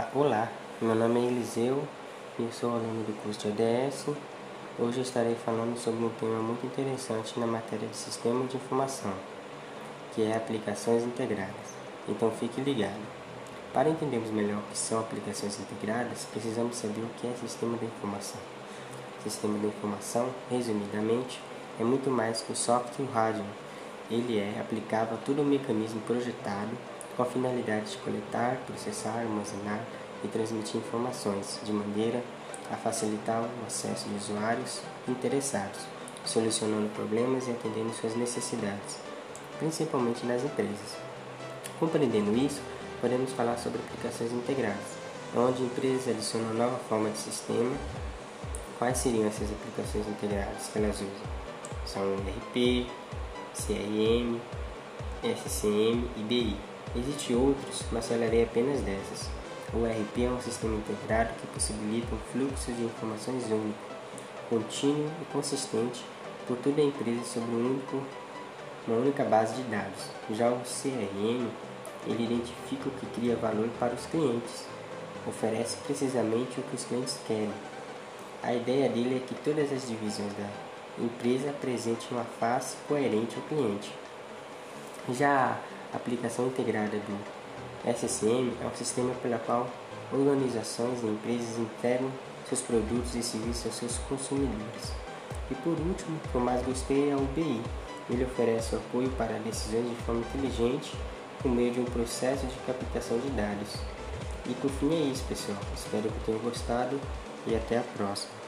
Ah, olá, meu nome é Eliseu e eu sou aluno do curso de ADS. Hoje estarei falando sobre um tema muito interessante na matéria de Sistema de Informação, que é aplicações integradas. Então fique ligado. Para entendermos melhor o que são aplicações integradas, precisamos saber o que é sistema de informação. Sistema de informação, resumidamente, é muito mais que o software e o hardware. Ele é aplicável a todo o mecanismo projetado com a finalidade de coletar, processar, armazenar e transmitir informações, de maneira a facilitar o acesso de usuários interessados, solucionando problemas e atendendo suas necessidades, principalmente nas empresas. Compreendendo isso, podemos falar sobre aplicações integradas, onde empresas adicionam nova forma de sistema. Quais seriam essas aplicações integradas que elas usam? São ERP, CRM, SCM e BI. Existem outros, mas falarei apenas dessas. O ERP é um sistema integrado que possibilita um fluxo de informações único, contínuo e consistente por toda a empresa sobre um único, uma única base de dados. Já o CRM, ele identifica o que cria valor para os clientes, oferece precisamente o que os clientes querem. A ideia dele é que todas as divisões da empresa apresentem uma face coerente ao cliente. Já aplicação integrada do SCM é um sistema pela qual organizações e empresas integram seus produtos e serviços aos seus consumidores. E por último, o que eu mais gostei é o BI. Ele oferece apoio para decisões de forma inteligente por meio de um processo de captação de dados. E por fim é isso, pessoal. Espero que tenham gostado e até a próxima.